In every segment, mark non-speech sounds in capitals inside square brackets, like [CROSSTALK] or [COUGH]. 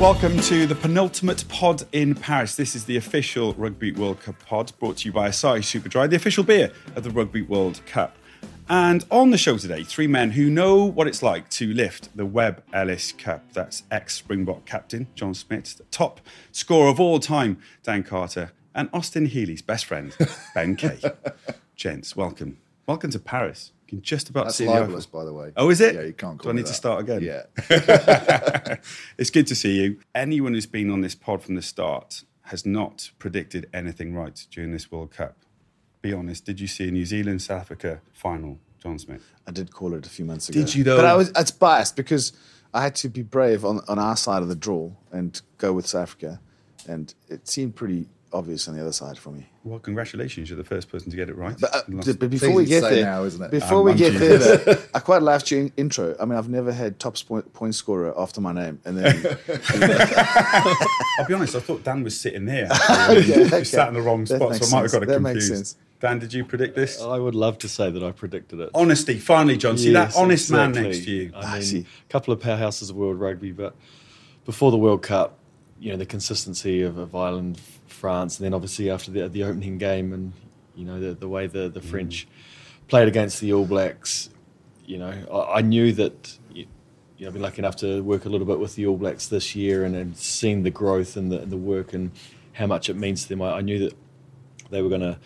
Welcome to the penultimate pod in Paris. This is the official Rugby World Cup pod brought to you by Asahi Superdry, the official beer of the Rugby World Cup. And on the show today, three men who know what it's like to lift the Webb Ellis Cup. That's ex Springbok captain John Smit, the top scorer of all time, Dan Carter, and Austin Healey's best friend, Ben Kay. [LAUGHS] Gents, welcome. Welcome to Paris. You can just about That's see the libelous, Eiffel. by the way. Oh, is it? Yeah, you can't Do call I me need to start again? Yeah. [LAUGHS] it's good to see you. Anyone who's been on this pod from the start has not predicted anything right during this World Cup. Be honest, did you see a New Zealand South Africa final, John Smit? I did call it a few months ago. Did you, though? But I was it's biased because I had to be brave on, on our side of the draw and go with South Africa, and it seemed pretty obvious on the other side for me. Well, congratulations, you're the first person to get it right. But, uh, You lost- d- but before we get there, now, isn't it? before I'm- we I'm get there, though, [LAUGHS] I quite laughed your intro. I mean, I've never had top point, point scorer after my name, and then I'll be honest, I thought Dan was sitting there. [LAUGHS] Okay, He okay. sat in the wrong That spot, so I might have got it That makes confused. sense. Dan, did you predict this? I would love to say that I predicted it. Honesty, finally, John. See that Yes, honest man next to you. I mean, see. a couple of powerhouses of world rugby, but before the World Cup, you know, the consistency of, of Ireland, France, and then obviously after the, the opening game and, you know, the, the way the, the French played against the All Blacks, you know, I, I knew that, you you know, I've been lucky enough to work a little bit with the All Blacks this year and, and seeing the growth and the, the work and how much it means to them. I, I knew that they were going to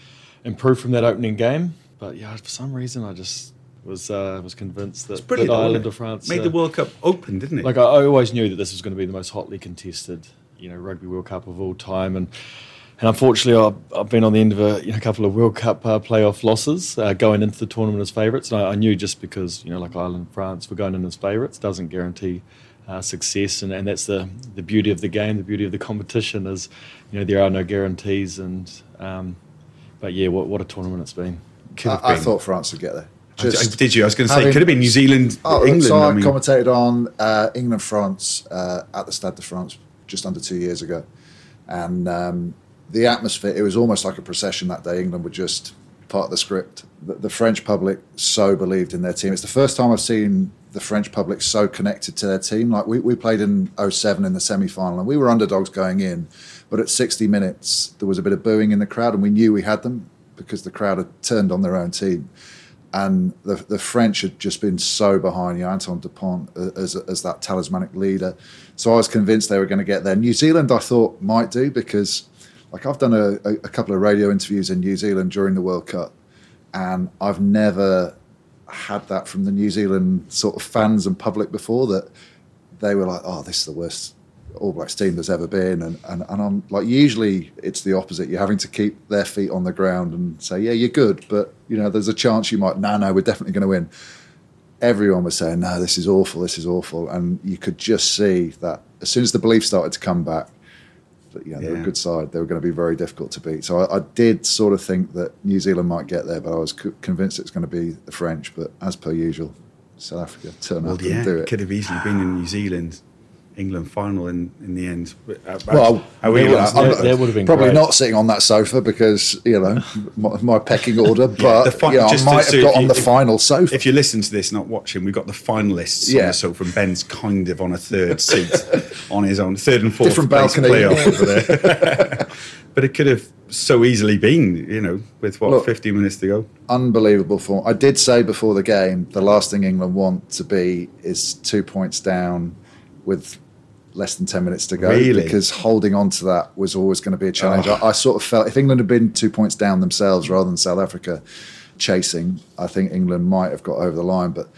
improve from that opening game. But yeah, for some reason, I just was uh, was convinced that, that Ireland or France made uh, the World Cup open, didn't it? Like I, I always knew that this was going to be the most hotly contested, you know, Rugby World Cup of all time, and and unfortunately, I've, I've been on the end of a you know, couple of World Cup uh, playoff losses, uh, going into the tournament as favourites. And I, I knew just because you know, like Ireland, and France were going in as favourites, doesn't guarantee uh, success, and, and that's the the beauty of the game, the beauty of the competition is, you know, there are no guarantees, and um, but yeah, what what a tournament it's been. Could have I, I thought France would get there. I- I- did you? I was going to say, it having- could have been New Zealand, Oh, England. So I, I mean, commentated on uh, England France uh, at the Stade de France just under two years ago, and um, the atmosphere. It was almost like a procession that day. England were just part of the script. The, the French public so believed in their team. It's the first time I've seen the French public so connected to their team. Like we, we played in 07 in the semi final, and we were underdogs going in, but at 60 minutes there was a bit of booing in the crowd, and we knew we had them because the crowd had turned on their own team and the the French had just been so behind you, know, Antoine Dupont as as that talismanic leader. So I was convinced they were going to get there. New Zealand, I thought might do because, like, I've done a, a couple of radio interviews in New Zealand during the World Cup, and I've never had that from the New Zealand sort of fans and public before that they were like, "Oh, this is the worst All Blacks team there's ever been," and, and and I'm like, usually it's the opposite. You're having to keep their feet on the ground and say, "Yeah, you're good," but you know, there's a chance you might. No, no, we're definitely going to win. Everyone was saying, "No, this is awful. This is awful," and you could just see that as soon as the belief started to come back. That, you know, they're Yeah. a good side. They were going to be very difficult to beat. So I, I did sort of think that New Zealand might get there, but I was co- convinced it's going to be the French. But as per usual, South Africa turn well, up yeah, and do it. could have easily been in New Zealand, England final in, in the end. But, uh, Well, we you know, honest? I'm That- would have been probably great. not sitting on that sofa because you know my, my pecking order, but the fi- you know, I just to- might so have got if on you- the if- final sofa. If you listen to this, not watching, we've got the finalists on Yeah. the sofa, and Ben's kind of on a third seat [LAUGHS] on his own, third and fourth Different place balcony. playoff over there. [LAUGHS] but it could have so easily been, you know, with what, Look, 15 minutes to go. Unbelievable form. I did say before the game, the last thing England want to be is two points down with less than 10 minutes to go Really? because holding on to that was always going to be a challenge. Oh. I, I sort of felt if England had been two points down themselves rather than South Africa chasing, I think England might have got over the line. But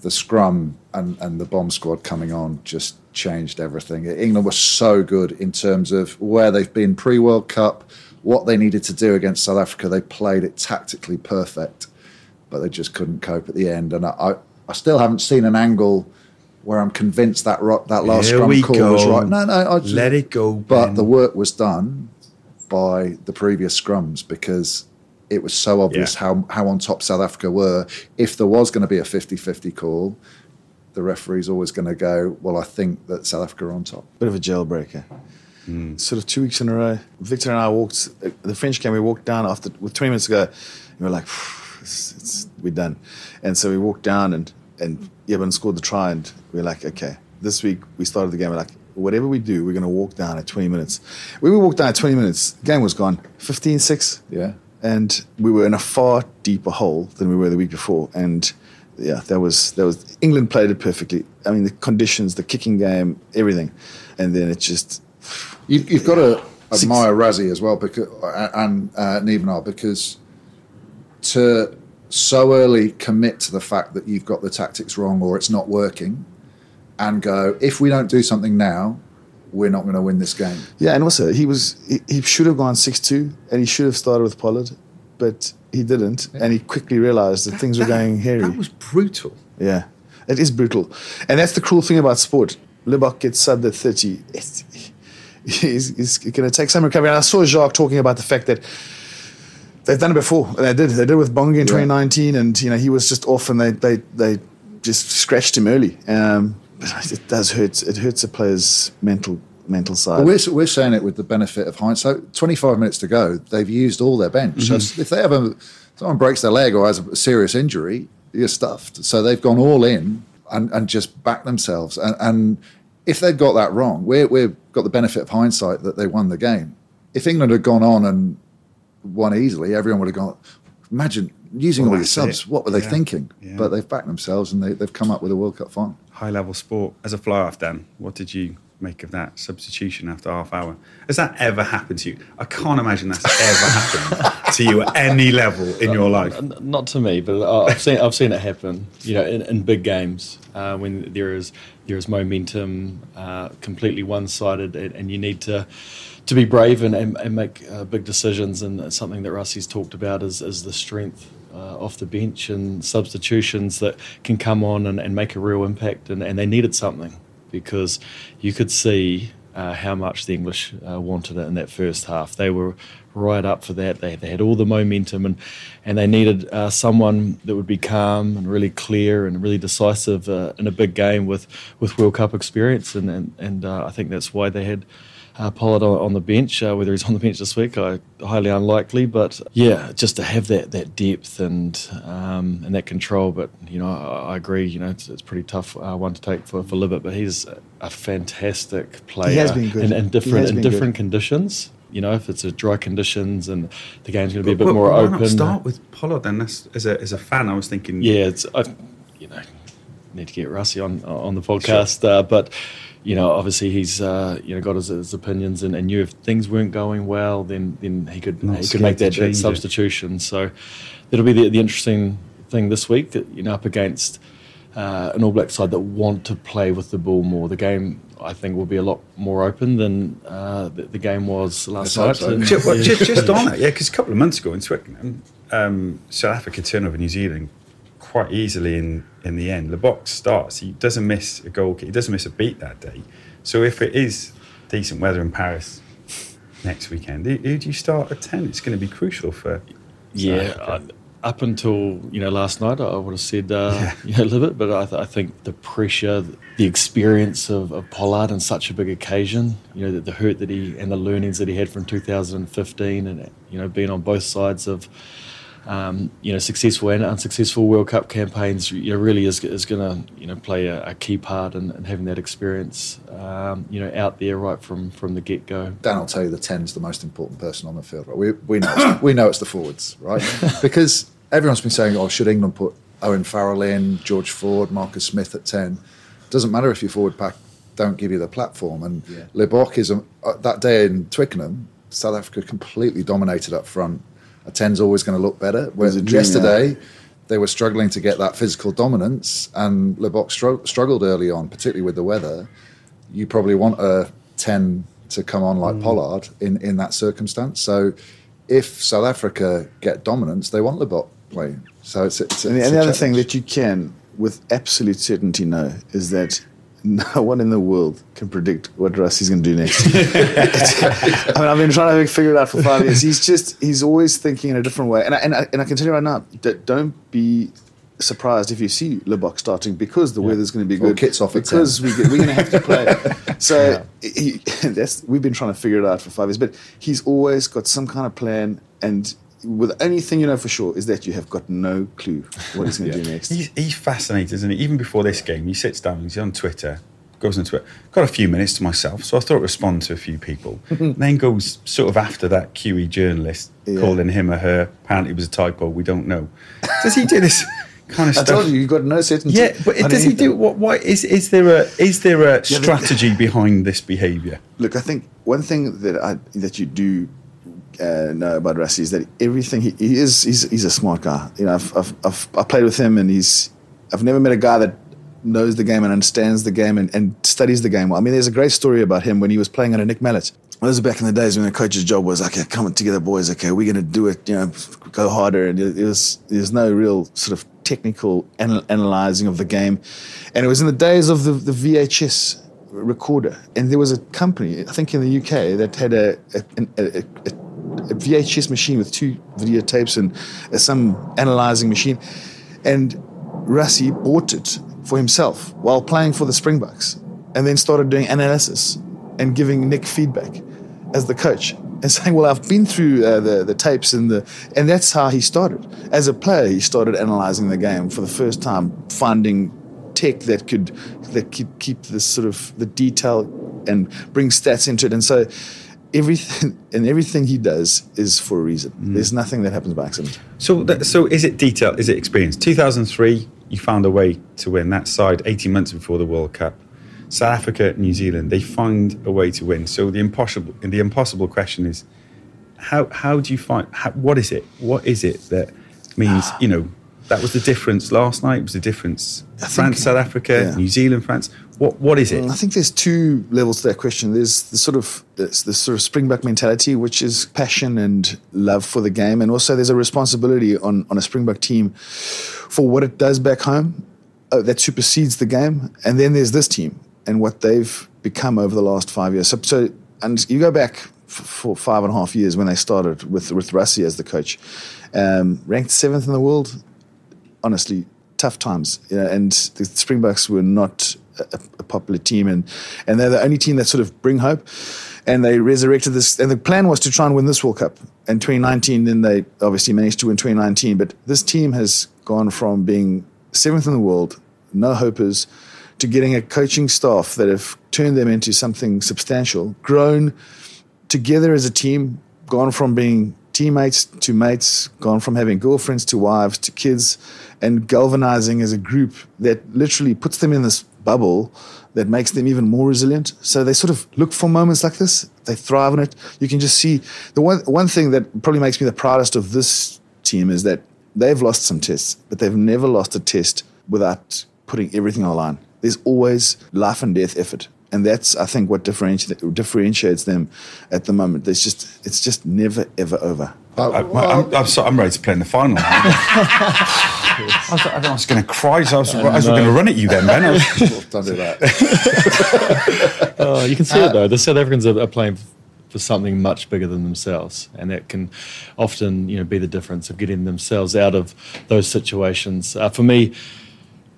the scrum and, and the bomb squad coming on just changed everything. England was so good in terms of where they've been pre World Cup, what they needed to do against South Africa. They played it tactically perfect, but they just couldn't cope at the end. And I, I, I still haven't seen an angle where I'm convinced that ro- that last Here scrum we call was right. No, no, I just, Let it go, But the work was done by the previous scrums because it was so obvious Yeah. how, how on top South Africa were. If there was going to be a 50-50 call, the referee's always going to go, well, I think that South Africa are on top. bit of a jailbreaker. Hmm. Sort of two weeks in a row, Victor and I walked the French game. We walked down after with 20 minutes to go, and we were like, it's, it's, "We're done." And so we walked down, and and Eben scored the try, and we are like, "Okay." This week we started the game. We're like, whatever we do, we're going to walk down at 20 minutes. When we walked down at 20 minutes, the game was gone. 15 6. Yeah. And we were in a far deeper hole than we were the week before. And yeah, that was that was England played it perfectly. I mean, the conditions, the kicking game, everything, and then it just You, you've got to admire Rassie as well because and uh, Nienaber because to so early commit to the fact that you've got the tactics wrong or it's not working, and go if we don't do something now, we're not going to win this game. yeah. And also, he was he, he should have gone six two, and he should have started with Pollard, but he didn't, and he quickly realised that things were going hairy. That was brutal. Yeah, it is brutal, and that's the cruel thing about sport. Libbok gets subbed at thirty. It's, [LAUGHS] he's, he's going to take some recovery. And I saw Jacques talking about the fact that they've done it before. They did. They did it with Bongi in 2019, and you know he was just off, and they they they just scratched him early. Um, but it does hurt. It hurts a player's mental mental side. We're, we're saying it with the benefit of hindsight. 25 minutes to go, they've used all their bench. So if they ever, someone breaks their leg or has a serious injury, you're stuffed. So they've gone all in and, and just backed themselves. And, and if they'd got that wrong, we're, we've got the benefit of hindsight that they won the game. If England had gone on and won easily, everyone would have gone, imagine using Well, all your subs. it. What were they Yeah. thinking? Yeah. But they've backed themselves and they, they've come up with a World Cup final. High level sport. As a fly off, Dan, what did you make of that substitution after half hour? Has that ever happened to you? I can't imagine that's ever [LAUGHS] happened to you at any level in your life. Not to me, but I- I've seen I've seen it happen. You know, in, in big games uh, when there is there is momentum, uh, completely one sided, and, and you need to to be brave and, and, and make uh, big decisions. And something that Rassie's talked about is is the strength. Uh, off the bench and substitutions that can come on and, and make a real impact, and, and they needed something because you could see uh, how much the English uh, wanted it in that first half. They were right up for that. They, they had all the momentum and, and they needed uh, someone that would be calm and really clear and really decisive uh, in a big game with, with World Cup experience. And, and, and I think that's why they had uh, Pollard on, on the bench. Uh, whether he's [LAUGHS] on the bench this week, I highly unlikely. But yeah, just to have that that depth and um, and that control. But you know, I, I agree. You know, it's, it's a pretty tough uh, one to take for for Libbok. But he's a, a fantastic player. has been good. in, in different in different good. conditions. You know, if it's a dry conditions and the game's going to be a bit But more why open. Not start with Pollard then. That's, as a as a fan, I was thinking. Yeah, it's I, you know need to get Rassie on on the podcast, uh, but you know obviously he's uh, you know got his, his opinions and, and knew if things weren't going well, then then he could Not he could make that, that change it. substitution. So that'll be the, the interesting thing this week that you know up against. Uh, an All Black side that want to play with the ball more. The game, I think, will be a lot more open than uh, the, the game was last Let's night. so. And- Ju- well, yeah. ju- just on it, yeah, because a couple of months ago in Twickenham, um, South Africa turn over New Zealand quite easily in, in the end. The box starts, he doesn't miss a goal, he doesn't miss a beat that day. So if it is decent weather in Paris next weekend, who, who do you start at 10? It's going to be crucial for. Yeah, I, up until you know last night, I would have said uh, Yeah. [LAUGHS] you know, a little bit, but I, th- I think the pressure, the experience of, of Pollard on such a big occasion, you know, the, the hurt that he and the learnings that he had from 2015, and you know, being on both sides of. Um, you know, successful and unsuccessful World Cup campaigns, you know, really is, is going to, you know, play a, a key part in, in having that experience, um, you know, out there right from from the get go. Dan I'll tell you the 10's the most important person on the field. Right? We, we, know it's, we know it's the forwards, right? [LAUGHS] because everyone's been saying, oh, should England put Owen Farrell in, George Ford, Marcus Smith at 10? Doesn't matter if your forward pack don't give you the platform. And Yeah. Libbok is, a, uh, that day in Twickenham, South Africa completely dominated up front. A 10's always going to look better. Whereas yesterday, they were struggling to get that physical dominance, and Libbok stro- struggled early on, particularly with the weather you probably want a 10 to come on Mm. like Pollard in, in that circumstance. So if South Africa get dominance, they want Libbok playing. So it's, it's, it's and the other thing that you can, with absolute certainty, know is that no one in the world can predict what Rassie's going to do next. [LAUGHS] I mean, I've been trying to figure it out for five years. He's just, he's always thinking in a different way. And I, and I, and I can tell you right now that don't be surprised if you see Libbok starting because the weather's going to be good. Or. Kit's off because we get, we're going to have to play. [LAUGHS] So he, [LAUGHS] that's we've been trying to figure it out for five years. But he's always got some kind of plan, and with anything you know for sure is that you have got no clue what he's going [LAUGHS] to do next. He's, he's fascinated, isn't he? Even before this game, he sits down, he's on Twitter, goes into it. Got a few minutes to myself, so I thought I'd respond to a few people. [LAUGHS] then goes sort of after that QE journalist Yeah. calling him or her. Apparently, it was a typo. We don't know. Does he do this [LAUGHS] kind of I stuff? told you, you've got no certainty. Yeah, but on does he do what? Why is is there a is there a the- strategy behind this behaviour? Look, I think one thing that I that you do uh, know about Rassie is that everything he, he is he's, he's a smart guy. You know, I've, I've, I've I played with him, and he's I've never met a guy that knows the game and understands the game and, and studies the game. well. I mean, there's a great story about him when he was playing under Nick Mallett. Those are back in the days when the coach's job was okay, come together, boys. Okay, we're going to do it. You know, go harder. And it was there's no real sort of technical anal- analyzing of the game, and it was in the days of the, the VHS recorder, and there was a company, I think in the UK, that had a a, a, a, a VHS machine with two videotapes and uh, some analyzing machine, and Rassie bought it for himself while playing for the Springboks, and then started doing analysis and giving Nick feedback as the coach. [LAUGHS] And saying, "Well, I've been through uh, the the tapes and the and that's how he started. As a player, he started analyzing the game for the first time, finding tech that could that could keep this sort of the detail and bring stats into it. And so everything [LAUGHS] and everything he does is for a reason. Mm-hmm. There's nothing that happens by accident. So, that, so is it detail? Is it experience? 2003, you found a way to win that side 18 months before the World Cup. South Africa, New Zealand, they find a way to win. So the impossible, the impossible question is, how how do you find? How, what is it? What is it that means? Ah. You know, that was the difference last night. Was the difference France, South Africa, yeah. New Zealand, France? What what is it? I think there's two levels to that question. There's the sort of there's the sort of Springbok mentality, which is passion and love for the game, and also there's a responsibility on on a Springbok team for what it does back home uh, that supersedes the game. And then there's this team and what they've become over the last five years. So, so and you go back for five and a half years when they started with with Rassie as the coach, um, ranked seventh in the world. Honestly, tough times. You know, and the Springboks were not a, a popular team, and and they're the only team that sort of bring hope. And they resurrected this, and the plan was to try and win this World Cup in 2019. Then they obviously managed to win 2019. But this team has gone from being seventh in the world, no hopers, to getting a coaching staff that have turned them into something substantial, grown together as a team, gone from being teammates to mates, gone from having girlfriends to wives to kids, and galvanizing as a group that literally puts them in this bubble that makes them even more resilient. So they sort of look for moments like this. They thrive on it. You can just see the one one thing that probably makes me the proudest of this team is that they've lost some tests, but they've never lost a test without putting everything on the line. There's always life and death effort. And that's, I think, what differentiates, differentiates them at the moment. There's just, it's just never, ever over. Uh, I, I'm, I'm, so, I'm ready to play in the final. [LAUGHS] I was, I was going to cry. So I was, I was going to run at you then, Ben. I was- [LAUGHS] don't do that. [LAUGHS] Oh, you can see it though. The South Africans are, are playing for something much bigger than themselves, and that can often, you know, be the difference of getting themselves out of those situations. Uh, for me,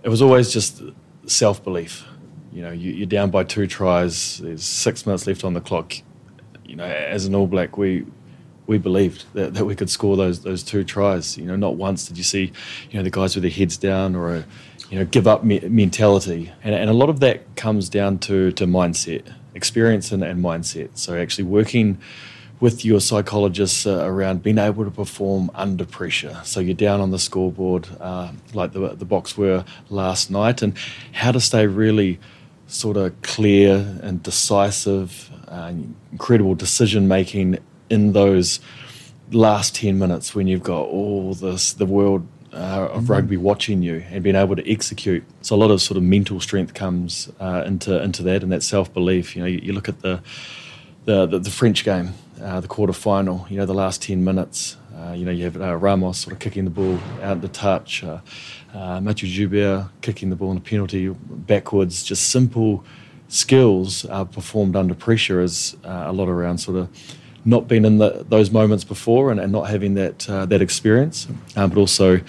it was always just self belief. You know, you, you're down by two tries. There's six minutes left on the clock. You know, as an All Black, we we believed that, that we could score those those two tries. You know, not once did you see, you know, the guys with their heads down or a, you know, give up me- mentality. And, and a lot of that comes down to to mindset, experience, and, and mindset. So actually working with your psychologists uh, around being able to perform under pressure. So you're down on the scoreboard, uh, like the the Boks were last night, and how to stay really sort of clear and decisive, uh, incredible decision making in those last 10 minutes when you've got all this, the world uh, of rugby watching you and being able to execute. So a lot of sort of mental strength comes uh, into into that and that self belief. You know, you, you look at the the, the, the French game, uh, the quarter final. You know, the last ten minutes. Uh, you know, you have uh, Ramos sort of kicking the ball out the touch, uh, uh, Matthieu Jalibert kicking the ball in a penalty backwards. Just simple skills performed under pressure is uh, a lot around sort of not been in the, those moments before and, and not having that uh, that experience, uh, but also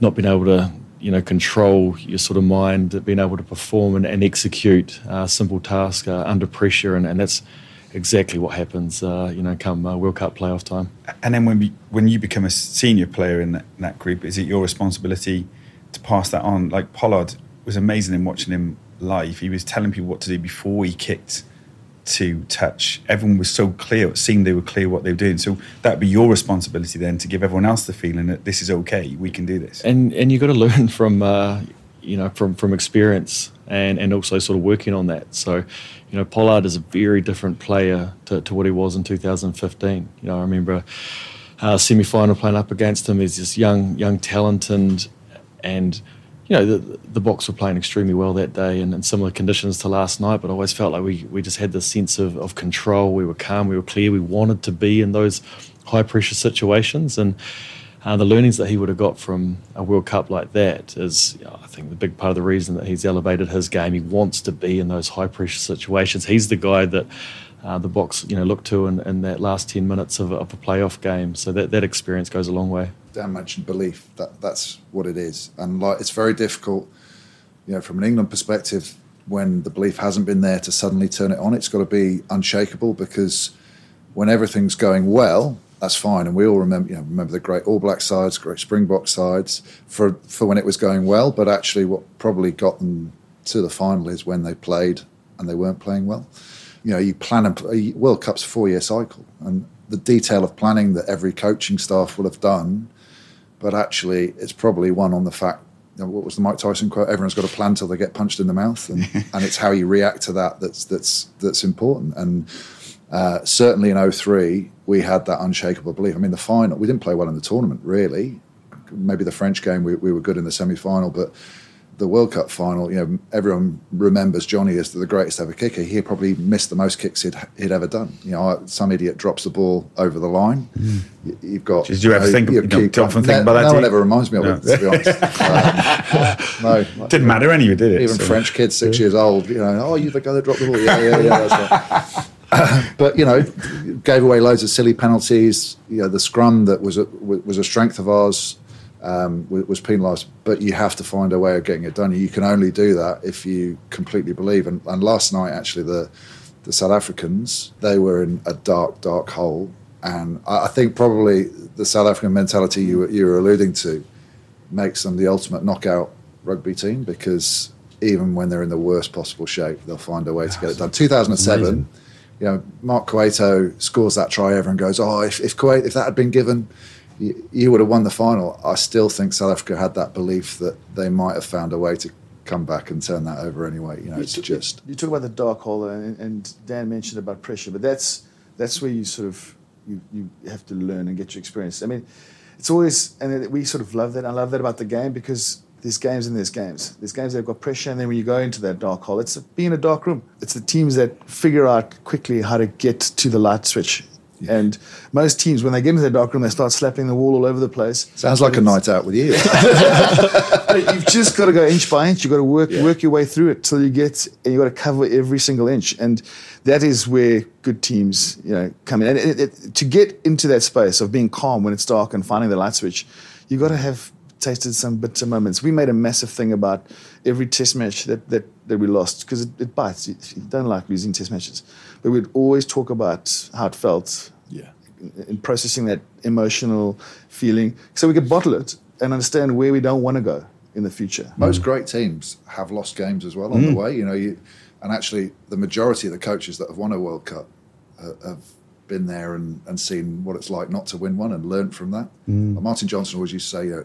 not being able to you know control your sort of mind, being able to perform and, and execute simple tasks under pressure, and, and that's exactly what happens. Uh, you know, come uh, World Cup playoff time. and then when we, when you become a senior player in that, in that group, is it your responsibility to pass that on? Like Pollard, was amazing in watching him live. He was telling people what to do before he kicked to touch. Everyone was so clear. It seemed they were clear what they were doing. So that'd be your responsibility then to give everyone else the feeling that this is okay. We can do this. And and you got to [LAUGHS] learn from uh, you know from from experience and and also sort of working on that. So you know Pollard is a very different player to, to what he was in 2015. You know I remember. Uh, semi-final playing up against him. He's this young, young talent, and and you know, the, the Boks were playing extremely well that day and in similar conditions to last night, but I always felt like we, we just had this sense of, of control. We were calm, we were clear, we wanted to be in those high pressure situations. And uh, the learnings that he would have got from a World Cup like that is, you know, I think, the big part of the reason that he's elevated his game. He wants to be in those high pressure situations. He's the guy that uh, the Boks you know, look to in, in that last 10 minutes of, of a playoff game. So that, that experience goes a long way. Dan mentioned belief. That that's what it is, and like it's very difficult, you know, from an England perspective, when the belief hasn't been there to suddenly turn it on. It's got to be unshakable because when everything's going well, that's fine, and we all remember, you know, remember the great All Black sides, great Springbok sides for for when it was going well. But actually, what probably got them to the final is when they played and they weren't playing well. You know, you plan a, a World Cup's a four year cycle, and the detail of planning that every coaching staff will have done but actually it's probably one on the fact you know, what was the Mike Tyson quote? Everyone's got a plan till they get punched in the mouth, and, [LAUGHS] and it's how you react to that that's that's that's important. And uh, certainly in 03, we had that unshakable belief. I mean, the final we didn't play well in the tournament, really. Maybe the French game we, we were good in the semi final, but the World Cup final, you know, everyone remembers Johnny as the greatest ever kicker. He probably missed the most kicks he'd, he'd ever done. You know, some idiot drops the ball over the line. Mm. You've got. Did you ever think? You know, often think about that? No one ever reminds me of no. it. To be honest, um, [LAUGHS] no, didn't matter anyway, did it? Even so. French kids, six years old, you know, oh, you're the guy that dropped the ball. Yeah, yeah, yeah. [LAUGHS] [LAUGHS] But you know, gave away loads of silly penalties. You know, the scrum that was a, was a strength of ours um, was penalised. But you have to find a way of getting it done. You can only do that if you completely believe. And, and last night, actually, the the South Africans they were in a dark, dark hole. And I, I think probably the South African mentality you were, you were alluding to makes them the ultimate knockout rugby team because even when they're in the worst possible shape, they'll find a way to get it done. 2007. Amazing. You know, Mark Cueto scores that try. over and goes, "Oh, if if, Cueto, if that had been given, you, you would have won the final. I still think South Africa had that belief that they might have found a way to come back and turn that over anyway. You know, it's just you talk about the dark hole, and, and, Dan mentioned about pressure, but that's that's where you sort of you, you have to learn and get your experience. I mean, it's always and we sort of love that. I love that about the game because there's games and there's games. There's games that have got pressure, and then when you go into that dark hole, it's being a dark room. It's the teams that figure out quickly how to get to the light switch and most teams, when they get into their dark room, they start slapping the wall all over the place. Sounds like a night out with you. [LAUGHS] you've just got to go inch by inch. You've got to work, yeah. work your way through it till you get, and you've got to cover every single inch. And that is where good teams, you know, come in. And it, it, to get into that space of being calm when it's dark and finding the light switch, you've got to have tasted some bitter moments. We made a massive thing about every test match that, that, that we lost because it, it bites. You, you don't like losing test matches. But we'd always talk about how it felt yeah. in processing that emotional feeling so we could bottle it and understand where we don't want to go in the future. Most mm. great teams have lost games as well on mm. the way. You know, you, and actually, the majority of the coaches that have won a World Cup uh, have been there and, and seen what it's like not to win one and learned from that. Mm. Martin Johnson always used to say uh,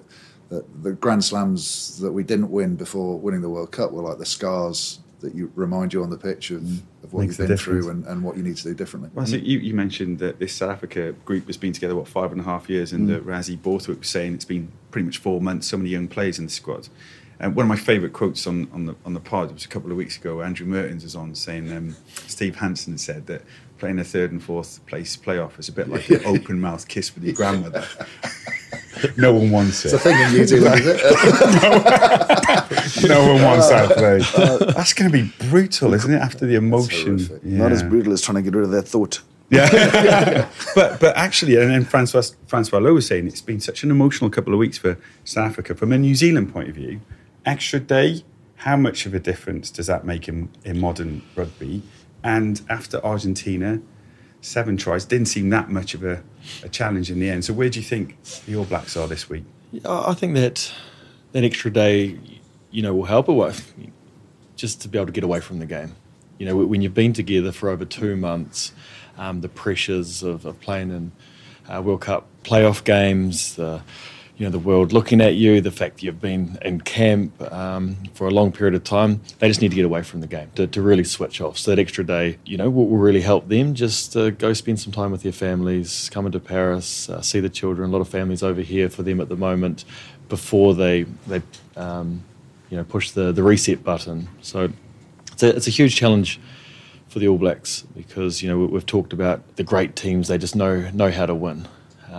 that the Grand Slams that we didn't win before winning the World Cup were like the scars that you remind you on the pitch of, mm. of what Makes you've been through and, and, what you need to do differently. Well, so you, you, mentioned that this South Africa group has been together, what, five and a half years, and mm. Rassie Borthwick was saying it's been pretty much four months, so many young players in the squad. And one of my favourite quotes on, on the on the pod was a couple of weeks ago. Andrew Mehrtens was on saying um, Steve Hansen said that playing a third and fourth place playoff is a bit like [LAUGHS] an open mouth kiss with your grandmother. [LAUGHS] no one wants it. It's a thing in New Zealand, is it? no, [LAUGHS] no one wants that play. Uh, That's going to be brutal, isn't it? After the emotion, yeah. not as brutal as trying to get rid of that thought. Yeah, but but actually, and then Francois Francois Louw was saying it's been such an emotional couple of weeks for South Africa from a New Zealand point of view. Extra day, how much of a difference does that make in, in modern rugby? And after Argentina, seven tries didn't seem that much of a, a challenge in the end. So where do you think the All Blacks are this week? I think that that extra day, you know, will help. Or just to be able to get away from the game. You know, when you've been together for over two months, um, the pressures of, of playing in uh, World Cup playoff games, the you know the world looking at you, the fact that you've been in camp um, for a long period of time, they just need to get away from the game to, to really switch off. So that extra day, you know, will, will really help them. Just uh, go spend some time with their families, come into Paris, uh, see the children. A lot of families over here for them at the moment before they they um, you know push the the reset button. So it's a, it's a huge challenge for the All Blacks because you know we've talked about the great teams; they just know know how to win.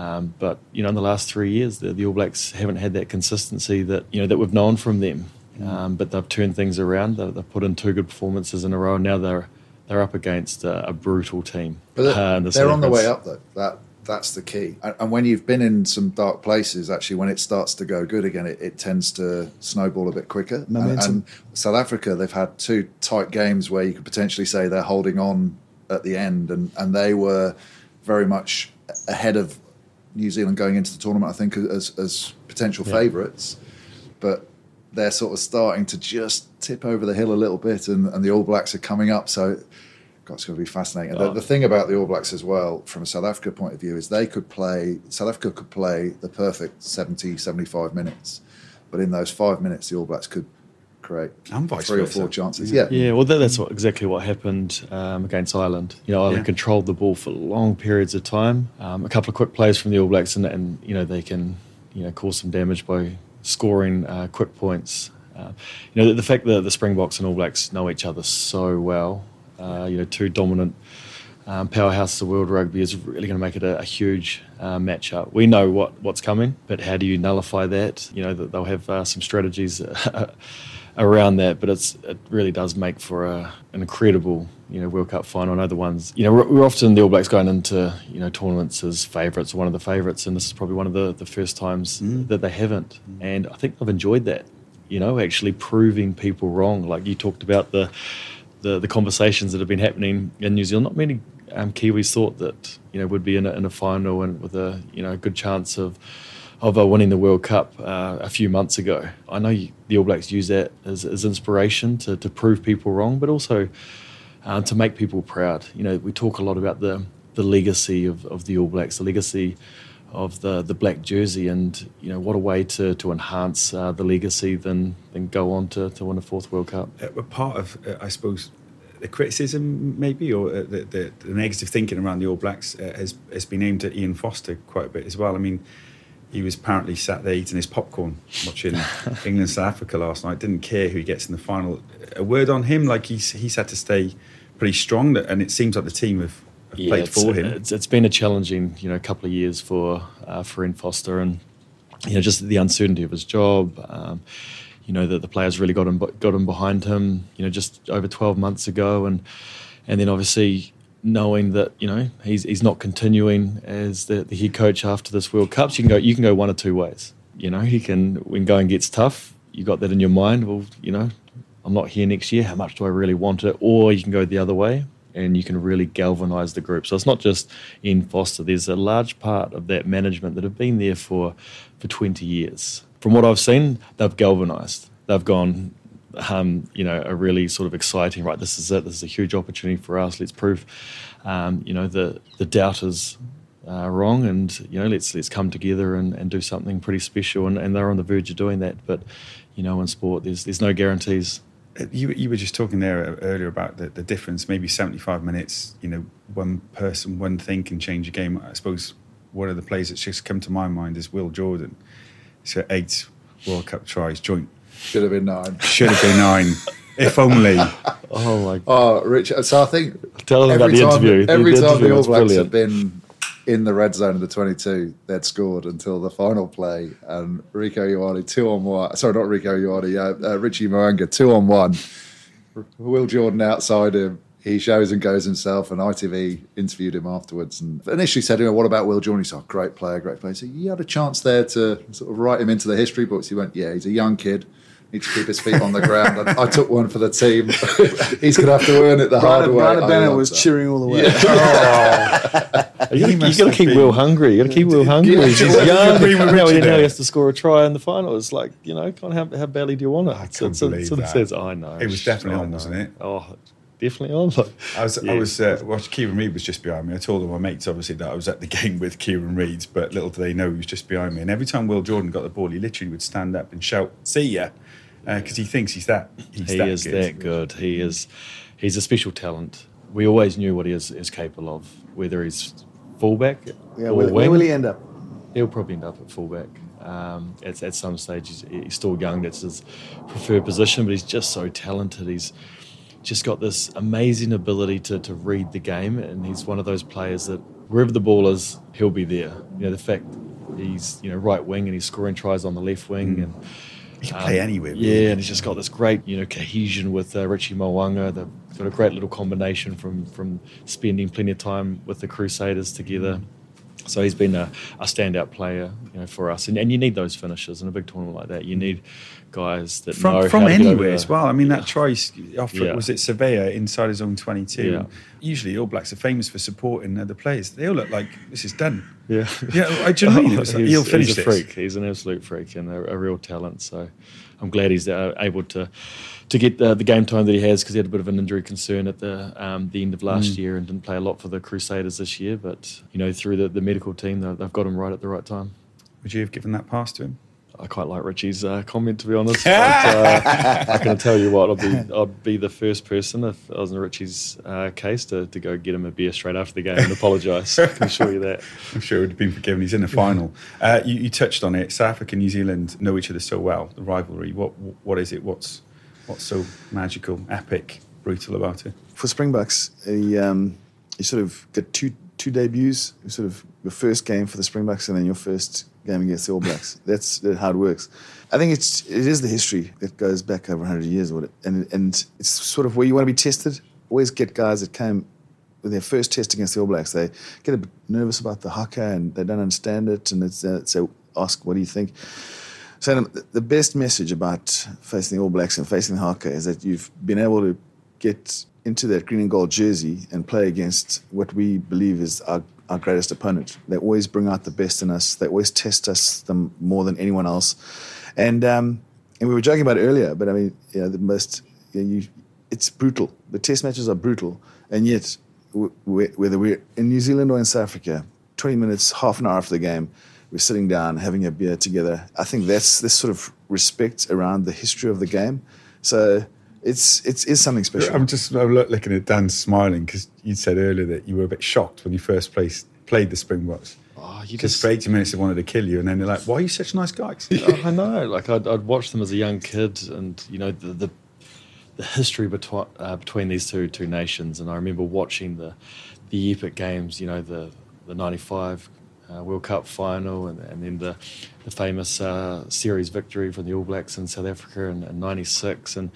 Um, but you know, in the last three years, the, the, All Blacks haven't had that consistency that you know that we've known from them. Mm. Um, but they've turned things around. They've, they've, put in two good performances in a row. And now they're they're up against a, a brutal team. But uh, the they're on the way up, though. That that's the key. And, and, when you've been in some dark places, actually, when it starts to go good again, it, it tends to snowball a bit quicker. And, and South Africa, they've had two tight games where you could potentially say they're holding on at the end, and and they were very much ahead of New Zealand going into the tournament, I think, as, as potential yeah. favourites. But they're sort of starting to just tip over the hill a little bit, and, and the All Blacks are coming up. So, God, it's going to be fascinating. Oh. The, the, thing about the All Blacks as well, from a South Africa point of view, is they could play, South Africa could play the perfect 70, 75 minutes. But in those five minutes, the All Blacks could create three or four chances. Yeah, yeah. Well, that's what, exactly what happened um, against Ireland. You know, Ireland yeah. controlled the ball for long periods of time. Um, a couple of quick plays from the All Blacks, and, and, you know they can you know cause some damage by scoring uh, quick points. Uh, you know, the, the, fact that the Springboks and All Blacks know each other so well. Uh, you know, two dominant. Um, powerhouse of world rugby is really going to make it a, a huge uh, matchup. We know what, what's coming, but how do you nullify that? You know that they'll have uh, some strategies [LAUGHS] around that, but it's it really does make for a, an incredible you know World Cup final. I know the ones you know we're, we're often the All Blacks going into you know tournaments as favourites, one of the favourites, and this is probably one of the, the first times mm. that they haven't, mm. and I think I've enjoyed that. You know, actually proving people wrong. Like you talked about the the, the conversations that have been happening in New Zealand. Not many um, Kiwis thought that you know would be in a, in a final and with a you know a good chance of of uh, winning the World Cup uh, a few months ago. I know you, the All Blacks use that as, as inspiration to, to prove people wrong, but also uh, to make people proud. You know, we talk a lot about the the legacy of, of the All Blacks, the legacy of the, the black jersey, and you know what a way to to enhance uh, the legacy than than go on to, to win a fourth World Cup. Uh, part of, uh, I suppose, the criticism maybe or the, the, the, negative thinking around the All Blacks has has been aimed at Ian Foster quite a bit as well. I mean, he was apparently sat there eating his popcorn watching [LAUGHS] England South Africa last night. Didn't care who he gets in the final. A word on him, like he's he's had to stay pretty strong, and it seems like the team have, have yeah, played for him. It's, it's been a challenging, you know, couple of years for uh, for Ian Foster, and you know, just the uncertainty of his job. Um, you know that the players really got him got him behind him. You know, just over twelve months ago, and and then obviously knowing that you know he's he's not continuing as the, the head coach after this World Cup. So you can go you can go one or two ways. You know, he can when going gets tough, you got that in your mind. Well, you know, I'm not here next year. How much do I really want it? Or you can go the other way and you can really galvanise the group. So it's not just Ian Foster. There's a large part of that management that have been there for for 20 years. From what I've seen, they've galvanised. They've gone um, you know, a really sort of exciting. Right, this is it. This is a huge opportunity for us. Let's prove, um, you know, the the doubters uh, wrong, and you know, let's let's come together and, and do something pretty special. And, and they're on the verge of doing that. But you know, in sport, there's there's no guarantees. Uh, you, you were just talking there earlier about the, the difference, maybe 75 minutes, you know, one person, one thing can change a game. I suppose one of the players that's just come to my mind is Will Jordan. So eight World Cup tries joint should have been nine. Should have been nine. [LAUGHS] if only. Oh my. God. Oh, Richard. So I think. Tell them about the time, interview. Every the, the time the All Blacks have been in the red zone of the 22, they'd scored until the final play. And Rieko Ioane, two on one. Sorry, not Rieko Ioane, uh, uh, Richie Mo'unga, two on one. Will Jordan outside him he shows and goes himself, and ITV interviewed him afterwards and initially said, you know, what about Will Jordan? He said, oh, great player, great player. So you had a chance there to sort of write him into the history books. He went, yeah, he's a young kid, Need to keep his feet on the ground. I, I took one for the team. [LAUGHS] He's going to have to earn it the hard Brian, way. Brian I Banner love was that. cheering all the way. [LAUGHS] [LAUGHS] You He gotta, you must gotta keep been- Will hungry. You gotta keep Will hungry. Yeah, He's I young. Now, he- now he has to score a try in the final. It's like you know, kind of how, how badly do you want it? I It's- couldn't it's- believe it's- that. Says, I know. It was definitely I on, know. wasn't it? Oh, definitely on. Like, I was, I yeah. was uh, watching Kieran Read was just behind me. I told all my mates, obviously, that I was at the game with Kieran Read, but little do they know he was just behind me. And every time Will Jordan got the ball, he literally would stand up and shout, "See ya," because he thinks he's that. He's he that is good. that good. He is. He's a special talent. We always knew what he is, is capable of. Whether he's fullback Yeah, or where, wing, where will he end up? He'll probably end up at fullback. Um, at, at some stage, he's, he's still young. That's his preferred position, but he's just so talented. He's just got this amazing ability to, to read the game, and he's one of those players that wherever the ball is, he'll be there. You know, the fact he's you know right wing and he's scoring tries on the left wing, and He can play anywhere. really. yeah, and he's just got this great, you know, cohesion with uh, Richie Mo'unga. They've got a great little combination from from spending plenty of time with the Crusaders together. So he's been a, a standout player, you know, for us. And, and you need those finishers in a big tournament like that. You need guys that know From, how from anywhere as well. I mean, Yeah. that try off Yeah. was it Savea inside his own 22. Yeah. Usually, All Blacks are famous for supporting other players. They all look like this is done. Yeah, Yeah, I- do you know mean? [LAUGHS] Like, he'll finish he's a this. freak. He's an absolute freak and a, a real talent. So I'm glad he's uh, able to to get the, the game time that he has because he had a bit of an injury concern at the um, the end of last Mm. year and didn't play a lot for the Crusaders this year. But you know, through the, the medical team, they've, they've got him right at the right time. Would you have given that pass to him? I quite like Richie's uh, comment, to be honest. [LAUGHS] But, uh, I can tell you what, I'll be I'll be the first person if I was in Richie's uh, case to, to go get him a beer straight after the game and apologise. I can assure you that. [LAUGHS] I'm sure it would have been forgiven. He's in the final. Uh, you, you touched on it. South Africa and New Zealand know each other so well. The rivalry. What what is it? What's what's so magical, epic, brutal about it? For Springboks, he, um, you sort of get two two debuts. You sort of your first game for the Springboks and then your first game against the All Blacks. [LAUGHS] That's how it works. I think it's it is the history that goes back over 100 years, or and and it's sort of where you want to be tested. Always get guys that came with their first test against the All Blacks. They get a bit nervous about the haka and they don't understand it, and it's uh, so ask, "What do you think?" So the- best message about facing the All Blacks and facing haka is that you've been able to get into that green and gold jersey and play against what we believe is our, our greatest opponent. They always bring out the best in us. They always test us them more than anyone else. And um, and we were joking about it earlier, but I mean, you know, the most you know, you, it's brutal. The test matches are brutal, and yet w- whether we're in New Zealand or in South Africa, twenty minutes, half an hour after the game, we're sitting down having a beer together. I think that's this sort of respect around the history of the game. So it's it's is something special. I'm just I'm looking at Dan smiling because you said earlier that you were a bit shocked when you first placed, played the Springboks. Oh, you Because just for 80 minutes they wanted to kill you, and then they're like, "Why are you such nice guys?" [LAUGHS] Oh, I know. Like I'd, I'd watched them as a young kid, and you know the the, the history between uh, between these two two nations. And I remember watching the the epic games. You know the the '95 uh, World Cup final, and, and then the the famous uh, series victory from the All Blacks in South Africa in, in '96, and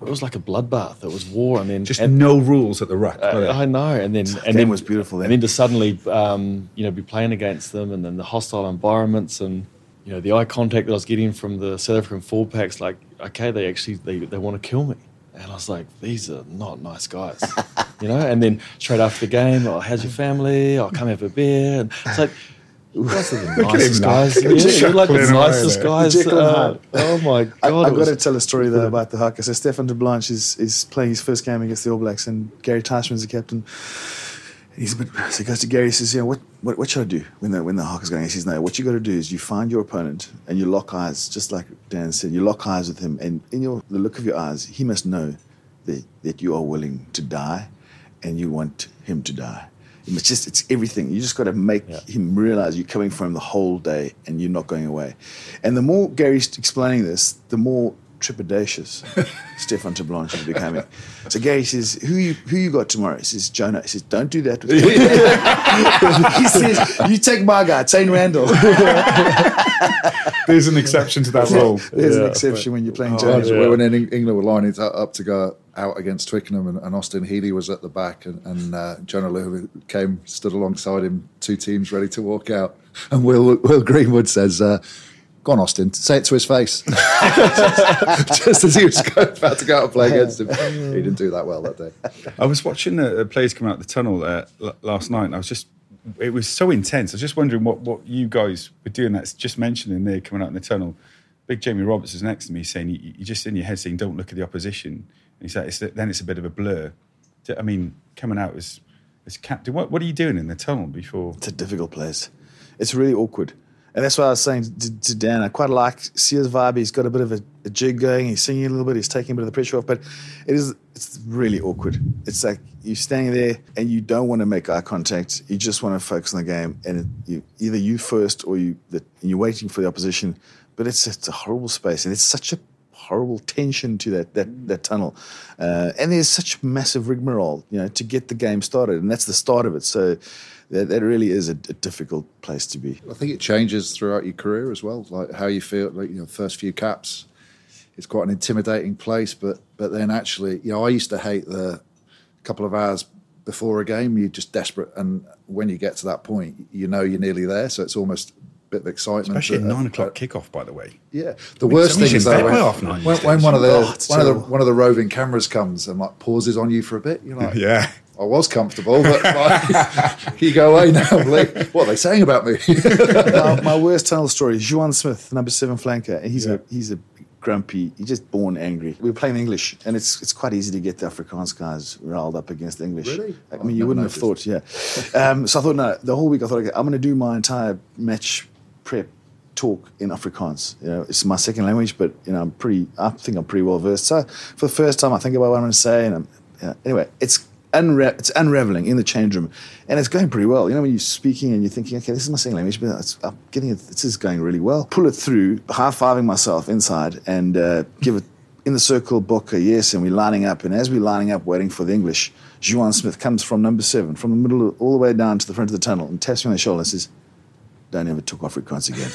it was like a bloodbath. It was war, and then Just and, no rules at the ruck. uh. I know, and then and then was beautiful then. and then to suddenly, um, you know, be playing against them, and then the hostile environments, and you know, the eye contact that I was getting from the South African full packs, like, okay, they actually they, they want to kill me, and I was like, these are not nice guys, you know. And then straight after the game, oh, how's your family? I'll come have a beer, and it's like. You are the at him nicest guys. Yeah, you're like the nicest guys. Uh, oh my [LAUGHS] I, god! I've got to tell a story though about the haka. So Stefan Terblanche is, is playing his first game against the All Blacks, and Gary Teichmann's the captain. He's a. So [SIGHS] he goes to Gary. He says, "Yeah, what, what what should I do when the when the haka's going?" He says, "No, what you got to do is you find your opponent and you lock eyes, just like Dan said. You lock eyes with him, and in your the look of your eyes, he must know that that you are willing to die, and you want him to die." It's just it's everything. You just got to make Yeah. him realize you're coming from him the whole day and you're not going away. And the more Gary's explaining this, the more trepidatious [LAUGHS] Stefan Terblanche is becoming. So Gary says, "Who you who you got tomorrow?" He says, "Jonah." He says, "Don't do that." With [LAUGHS] he says, "You take my guy, Taine Randell." [LAUGHS] There's an exception to that rule. There's an Yeah, exception when you're playing Oh, Jonah. yeah. When Eng- England were lining up to go out against Twickenham, and, and Austin Healey was at the back, and, and uh, Jonah Lomu came, stood alongside him, two teams ready to walk out. And Will Will Greenwood says, uh, Go on, Austin. Say it to his face. [LAUGHS] Just as he was about to go out and play against him. He didn't do that well that day. I was watching the players come out the tunnel uh, last night, and I was just, it was so intense. I was just wondering what, what you guys were doing. That's just mentioning there coming out in the tunnel. Big Jamie Roberts is next to me saying, you, are just in your head saying, don't look at the opposition. And he said, it's, then it's a bit of a blur. I mean, coming out as, as captain, what, what are you doing in the tunnel before? It's a difficult place. It's really awkward. And that's why I was saying to, to Dan, I quite like Siya's vibe. He's got a bit of a, a, jig going. He's singing a little bit. He's taking a bit of the pressure off. But it is it's really awkward. It's like you're standing there and you don't want to make eye contact. You just want to focus on the game. And you, either you first or you the, you're waiting for the opposition. But it's it's a horrible space, and it's such a horrible tension to that that, that tunnel. Uh, and there's such massive rigmarole, you know, to get the game started, and that's the start of it. So that, that really is a, a, difficult place to be. I think it changes throughout your career as well, like how you feel. Like you know, first few caps, it's quite an intimidating place, but but then actually, you know, I used to hate the couple of hours before a game. You're just desperate, and when you get to that point, you know you're nearly there. So it's almost a bit of excitement. Especially at uh, nine o'clock kickoff, by the way. Yeah, the I mean, worst thing is though when, when, when, one of the oh, one of the one of the roving cameras comes and like pauses on you for a bit, you're like, [LAUGHS] yeah. I was comfortable, but [LAUGHS] like, you go away now. Like, what are they saying about me? [LAUGHS] my, my, [LAUGHS] worst tunnel story: is Juan Smith, number seven flanker. He's yeah. a he's a grumpy. He's just born angry. We were playing English, and it's it's quite easy to get the Afrikaans guys riled up against English. Really? I mean, you wouldn't noticed. have thought, yeah. Um, so I thought, no. The whole week, I thought, okay, I'm going to do my entire match prep talk in Afrikaans. You know, it's my second language, but you know, I'm pretty. I think I'm pretty well versed. So for the first time, I think about what I'm going to say, and I'm, you know, anyway, it's it's unraveling in the change room, and it's going pretty well. You know, when you're speaking and you're thinking, okay, this is my second language, but I'm getting it. This is going really well. Pull it through, high fiving myself inside, and uh, give it in the circle book a yes, and we're lining up. And as we're lining up, waiting for the English, Juan Smith comes from number seven, from the middle all the way down to the front of the tunnel, and taps me on the shoulder and says don't ever talk Afrikaans again.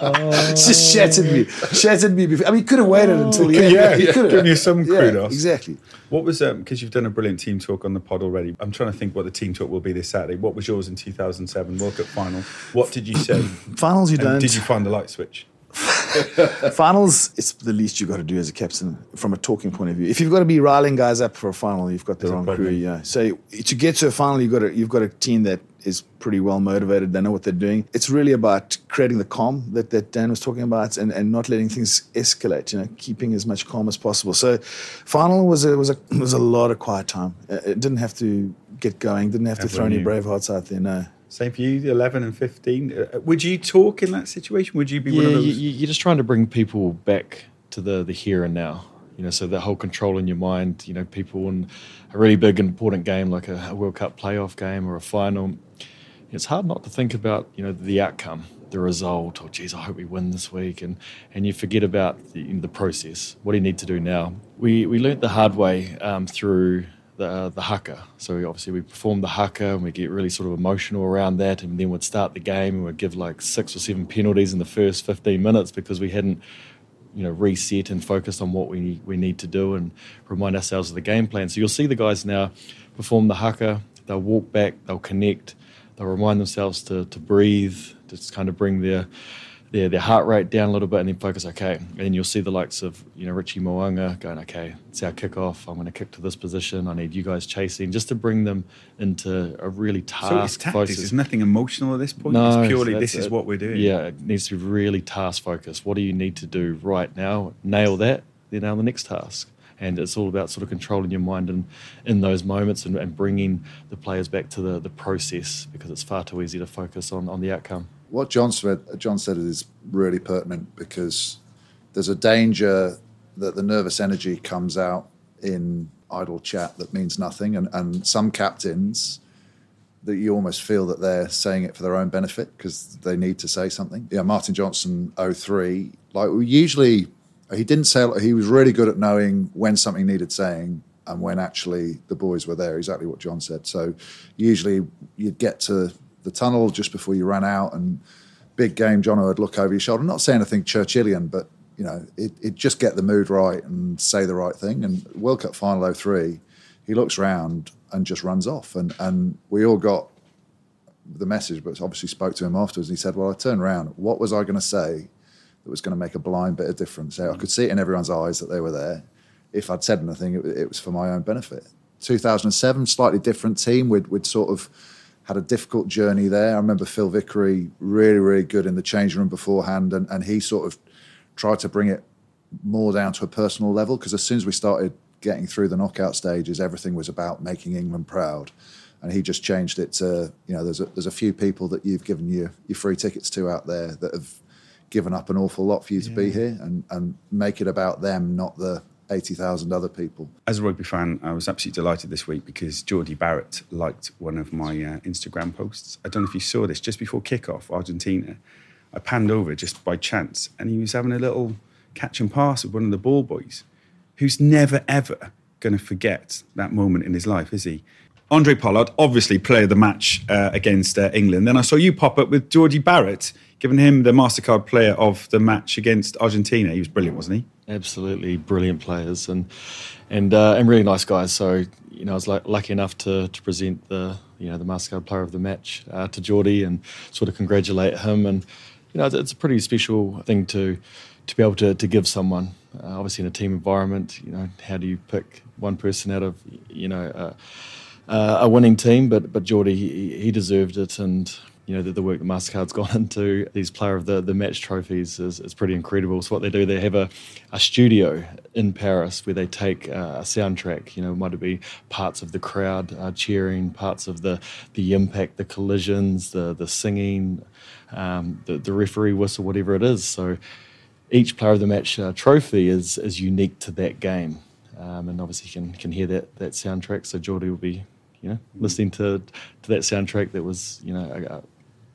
oh. [LAUGHS] Just shattered me, shattered me. Before. I mean, he could have waited until the end. [LAUGHS] Yeah, he could have given you some kudos. Yeah, exactly. What was um? Because you've done a brilliant team talk on the pod already. I'm trying to think what the team talk will be this Saturday. What was yours in 2007 World Cup final? What did you say? [COUGHS] Finals, you and don't. Did you find the light switch? [LAUGHS] Finals, it's the least you've got to do as a captain from a talking point of view. If you've got to be riling guys up for a final, you've got the wrong crew. Yeah. So to get to a final, you've got a, you've got a team that is pretty well motivated. They know what they're doing. It's really about creating the calm that, that Dan was talking about and, and not letting things escalate, you know, keeping as much calm as possible. So final was a, was a, was a lot of quiet time. It didn't have to get going, didn't have to throw any brave hearts out there, no. Same for you, 11 and 15. Uh, would you talk in that situation? Would you be yeah, one of those? You, you're just trying to bring people back to the, the here and now. You know, so the whole control in your mind, you know, people in a really big important game like a, a World Cup playoff game or a final, it's hard not to think about, you know, the outcome, the result, or geez, I hope we win this week. And, and you forget about the, the process. What do you need to do now? We, we learnt the hard way um, through the uh, the haka. So we, obviously we perform the haka and we get really sort of emotional around that, and then we'd start the game and we'd give like six or seven penalties in the first fifteen minutes because we hadn't you know reset and focused on what we we need to do and remind ourselves of the game plan. So you'll see the guys now perform the haka. They'll walk back. They'll connect. They'll remind themselves to to breathe. To kind of bring their their, their heart rate down a little bit and then focus, okay. And you'll see the likes of, you know, Richie Mo'unga going, okay, it's our kickoff. I'm going to kick to this position. I need you guys chasing just to bring them into a really task So it's tactics. There's nothing emotional at this point. No, it's purely this is what we're doing. Yeah, it needs to be really task focused. What do you need to do right now? Nail that, then nail the next task and it's all about sort of controlling your mind in, in those moments and, and, bringing the players back to the, the process because it's far too easy to focus on, on the outcome what John said, John said is really pertinent because there's a danger that the nervous energy comes out in idle chat that means nothing, and, and some captains that you almost feel that they're saying it for their own benefit because they need to say something. Yeah, Martin Johnson 03, like usually he didn't say he was really good at knowing when something needed saying and when actually the boys were there. Exactly what John said. So usually you'd get to the tunnel just before you ran out, and big game, John would look over your shoulder. not saying anything Churchillian, but you know, it, it just get the mood right and say the right thing. And World Cup final 03, he looks round and just runs off, and and we all got the message, but obviously spoke to him afterwards. And he said, "Well, I turned around. What was I going to say that was going to make a blind bit of difference? I could see it in everyone's eyes that they were there. If I'd said anything, it, it was for my own benefit." 2007, slightly different team. We'd, we'd sort of had a difficult journey there. I remember Phil Vickery really, really good in the change room beforehand, and, and he sort of tried to bring it more down to a personal level because as soon as we started getting through the knockout stages, everything was about making England proud. And he just changed it to, you know, there's a, there's a few people that you've given your, your free tickets to out there that have given up an awful lot for you to be here and, and make it about them, not the 80,000 other people. As a rugby fan, I was absolutely delighted this week because Jordie Barrett liked one of my uh, Instagram posts. I don't know if you saw this, just before kickoff, Argentina. I panned over just by chance and he was having a little catch and pass with one of the ball boys who's never, ever going to forget that moment in his life, is he? Handré Pollard, obviously player of the match uh, against uh, England. Then I saw you pop up with Jordie Barrett, giving him the MasterCard player of the match against Argentina. He was brilliant, wasn't he? Absolutely brilliant players and and uh, and really nice guys. So you know, I was like, lucky enough to, to present the you know the MasterCard player of the match uh, to Jordie and sort of congratulate him. And you know, it's, it's a pretty special thing to to be able to, to give someone. Uh, obviously, in a team environment, you know, how do you pick one person out of you know uh, uh, a winning team? But but Jordie, he, he deserved it, and you know the, the work that Mastercard's [LAUGHS] gone into these player of the, the match trophies is, is pretty incredible. So what they do, they have a, a studio in Paris where they take uh, a soundtrack. You know, might it be parts of the crowd uh, cheering, parts of the the impact, the collisions, the the singing, um, the the referee whistle, whatever it is. So each player of the match uh, trophy is is unique to that game, um, and obviously you can can hear that that soundtrack. So Jordie will be, you know, listening to to that soundtrack that was, you know, uh,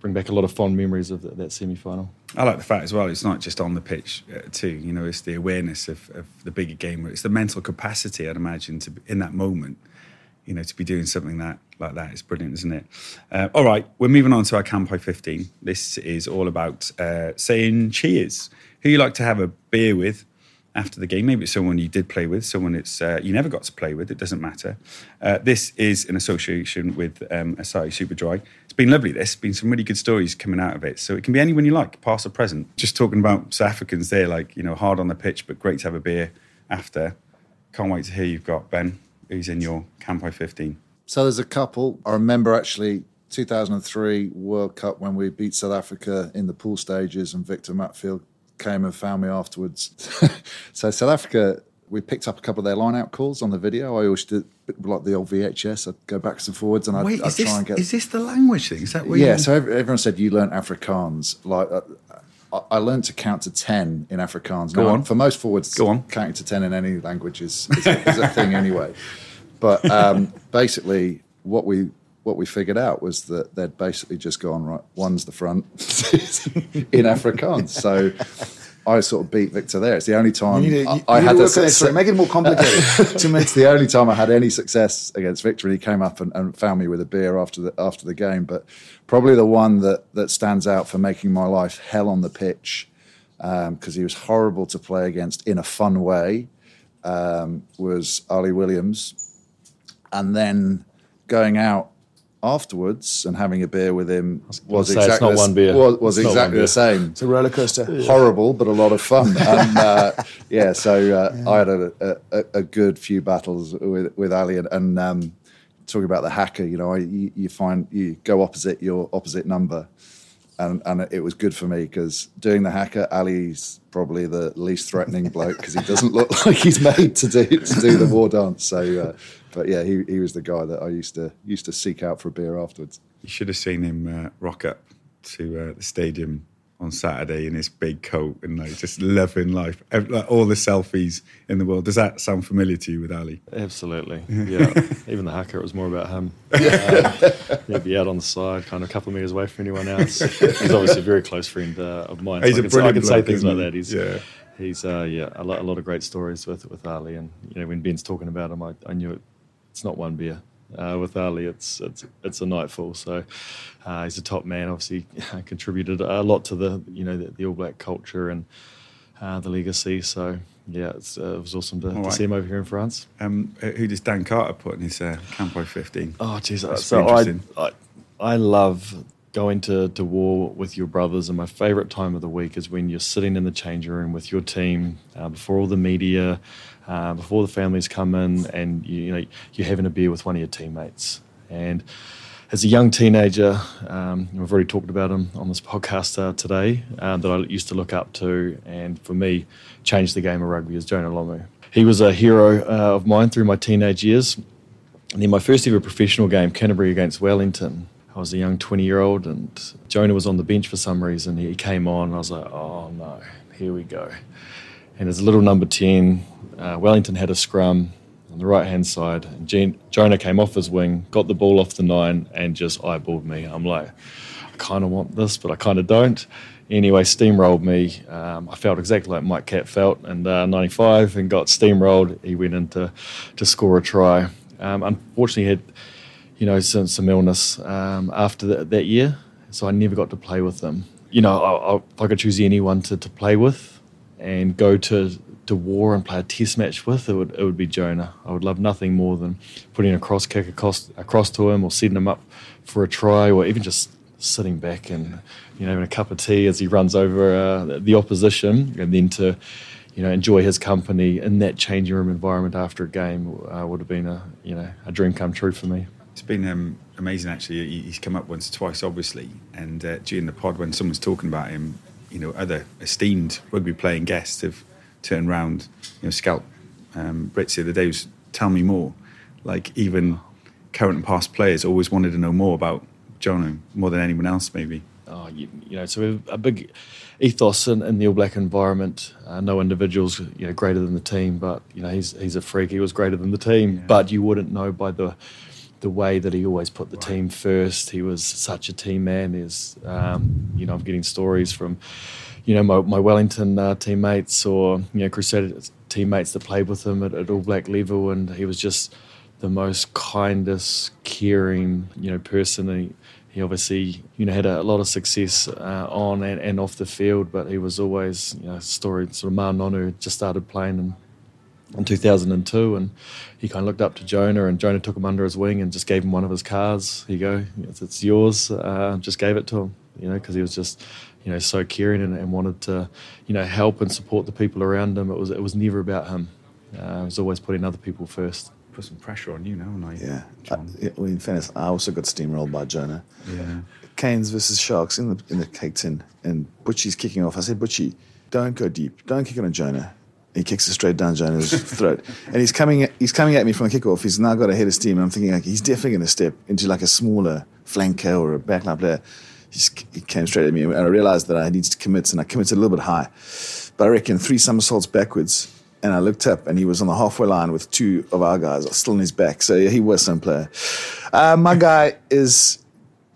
bring back a lot of fond memories of the, that semi final. I like the fact as well. It's not just on the pitch uh, too. You know, it's the awareness of, of the bigger game. It's the mental capacity. I'd imagine to in that moment. You know, to be doing something that like that is brilliant, isn't it? Uh, all right, we're moving on to our Campo 15. This is all about uh, saying cheers. Who you like to have a beer with after the game? Maybe it's someone you did play with, someone it's uh, you never got to play with. It doesn't matter. Uh, this is in association with um, Asahi Super Dry. It's been lovely. This been some really good stories coming out of it. So it can be anyone you like, past or present. Just talking about South Africans there, like you know, hard on the pitch, but great to have a beer after. Can't wait to hear you've got Ben, who's in your Campo 15. So there's a couple. I remember actually 2003 World Cup when we beat South Africa in the pool stages, and Victor Matfield came and found me afterwards. [LAUGHS] so South Africa, we picked up a couple of their line-out calls on the video. I always did like the old VHS. I'd go backwards and forwards, and I'd, Wait, I'd try this, and get. is this the language thing? Is that where yeah, so ev- everyone said you learnt Afrikaans. Like uh, I- I learned to count to ten in Afrikaans. Go Now, on. For most forwards, Go on. counting to ten in any language is, is, a, is a thing anyway. But um, [LAUGHS] basically, what we what we figured out was that they'd basically just gone right. One's the front [LAUGHS] in Afrikaans. So I sort of beat Victor there. It's the only time You need to, I, you, I you had need to the work on it. success- Sorry, make it more complicated. [LAUGHS] to me, it's the only time I had any success against Victor. And he came up and, and found me with a beer after the after the game. But probably the one that that stands out for making my life hell on the pitch because he was horrible to play against in a fun way um, was Ali Williams, and then going out afterwards and having a beer with him was, say, exactly not the, one beer. was, was It's not one exactly beer. the same it's a roller coaster. [LAUGHS] horrible, but a lot of fun. [LAUGHS] And uh, yeah, so uh, I had a, a, a good few battles with, with Ali, and, and um, talking about the haka. You know, I, you, you find you go opposite your opposite number, and and it was good for me because doing the haka, Ali's probably the least threatening bloke because he doesn't look [LAUGHS] like he's made to do to do the war dance. So, uh, but yeah, he he was the guy that I used to used to seek out for a beer afterwards. You should have seen him uh, rock up to uh, the stadium on Saturday in his big coat and like just loving life. Like, all the selfies in the world. Does that sound familiar to you with Ali? Absolutely, [LAUGHS] yeah. Even the haka, it was more about him. Um, he'd be out on the side, kind of a couple of meters away from anyone else. He's obviously a very close friend uh, of mine. He's so a I can, say- I brilliant can say things like that. He's Yeah. he's uh, yeah, a lot, a lot of great stories with with Ali. And you know, when Ben's talking about him, I, I knew it. It's not one beer. Uh, with Ali, it's it's it's a nightful. So uh, he's a top man. Obviously, [LAUGHS] contributed a lot to the you know the, the All Black culture and uh, the legacy. So yeah, it's, uh, it was awesome to, to right. see him over here in France. Um, who does Dan Carter put in his uh, Campo 15? Oh. That's So I. I, I love going to, to war with your brothers, and my favourite time of the week is when you're sitting in the changing room with your team uh, before all the media, uh, before the families come in, and you, you, know you're having a beer with one of your teammates. And as a young teenager, um, we've already talked about him on this podcast uh, today, uh, that I used to look up to, and for me, changed the game of rugby is Jonah Lomu. He was a hero uh, of mine through my teenage years. And then my first ever professional game, Canterbury against Wellington, I was a young 20 year old and Jonah was on the bench for some reason. He came on and I was like, oh no, here we go. And as a little number 10, uh, Wellington had a scrum on the right hand side. And Jean, Jonah came off his wing, got the ball off the nine, and just eyeballed me. I'm like, I kind of want this, but I kind of don't. Anyway, steamrolled me. Um, I felt exactly like Mike Catt felt in uh, 95 and got steamrolled. He went in to, to score a try. Um, unfortunately, he had you know, some, some illness um, after the, that year. So I never got to play with them. You know, I, I, if I could choose anyone to, to play with and go to, to war and play a test match with, it would, it would be Jonah. I would love nothing more than putting a cross kick across, across to him or setting him up for a try or even just sitting back and, you know, having a cup of tea as he runs over uh, the opposition and then to, you know, enjoy his company in that changing room environment after a game uh, would have been a, you know, a dream come true for me. It's been um, amazing, actually. He's come up once or twice, obviously, and uh, during the pod, when someone's talking about him, you know, other esteemed rugby playing guests have turned round, you know, Schalk um, Brits the other day was tell me more. Like even current and past players always wanted to know more about Jono more than anyone else, maybe. Oh, you, you know, so a big ethos in, in the All Black environment. Uh, no individuals, you know, greater than the team, but you know, he's he's a freak. He was greater than the team, yeah. but you wouldn't know by the the way that he always put the team first. He was such a team man. Is um, you know, I'm getting stories from you know my, my Wellington uh, teammates or you know Crusader teammates that played with him at, at, All Black level, and he was just the most kindest, caring you know person. He, he obviously you know had a, lot of success uh, on and, and, off the field, but he was always you know story sort of Ma'a Nonu just started playing and in 2002, and he kind of looked up to Jonah, and Jonah took him under his wing and just gave him one of his cars. Here you go, it's, it's yours. Uh, just gave it to him, you know, because he was just, you know, so caring and, and, wanted to, you know, help and support the people around him. It was it was never about him. Uh, it was always putting other people first. Put some pressure on you now, and I? Yeah. Uh, well, in fairness, I also got steamrolled by Jonah. Yeah. Canes versus Sharks in the in the cake tin, and Butchie's kicking off. I said, Butchie, don't go deep. Don't kick on Jonah he kicks it straight down Jonah's throat, and he's coming. He's coming at me from the kickoff. He's now got a head of steam, and I'm thinking like he's definitely going to step into like a smaller flanker or a backline player. He's, he came straight at me, and I realized that I needed to commit, and I committed a little bit high. But I reckon three somersaults backwards, and I looked up, and he was on the halfway line with two of our guys still on his back. So yeah, he was some player. Uh, my guy is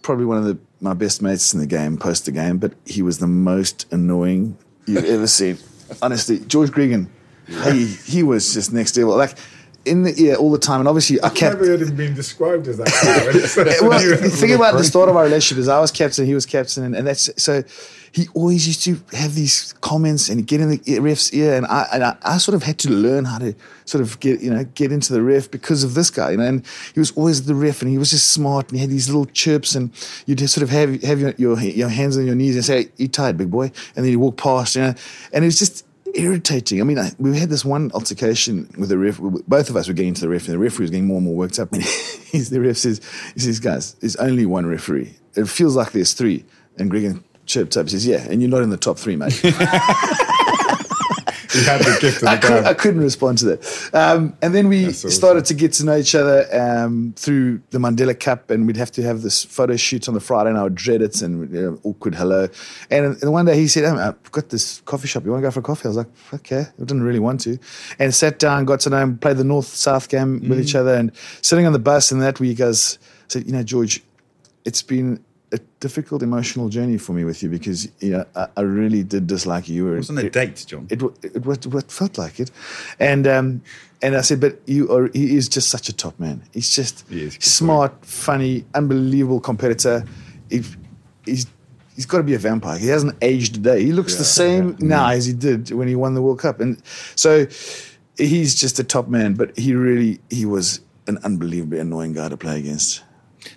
probably one of the, my best mates in the game post the game, but he was the most annoying you've ever seen honestly, George Gregan, he he was just next level. Like in the ear all the time, and obviously I kept. Never heard him being described as that. [LAUGHS] well, the thing about the start of our relationship is I was captain, he was captain, and, and that's so. He always used to have these comments and get in the ref's ear, and I, and I, I sort of had to learn how to sort of get you know get into the ref because of this guy, you know. And he was always the ref, and he was just smart, and he had these little chirps, and you'd just sort of have have your, your, your hands on your knees and say, "You tired, big boy," and then you walk past, you know, and it was just irritating. I mean, I, we had this one altercation with the ref. Both of us were getting to the ref, and the referee was getting more and more worked up. And [LAUGHS] he's, the ref says, "He says, guys, there's only one referee. It feels like there's three. And Gregan chirped up. He says, "Yeah, and you're not in the top three, mate." [LAUGHS] had the gift [LAUGHS] I, could, I couldn't respond to that. Um, and then we awesome. started to get to know each other um, through the Mandela Cup, and we'd have to have this photo shoot on the Friday, and I would dread it and you know, awkward hello. And, and one day he said, oh, I've got this coffee shop. You want to go for a coffee? I was like, okay. I didn't really want to. And sat down, got to know him, played the North South game mm. with each other, and sitting on the bus and that, we guys said, you know, George, it's been a difficult emotional journey for me with you because you know I, I really did dislike you. It wasn't a date, John. It, it, it, it felt like it, and um, and I said, but you are. He is just such a top man. He's just he smart, point. funny, unbelievable competitor. He, he's he's got to be a vampire. He hasn't aged a day. He looks yeah, the same yeah. now as he did when he won the World Cup, and so he's just a top man. But he really he was an unbelievably annoying guy to play against.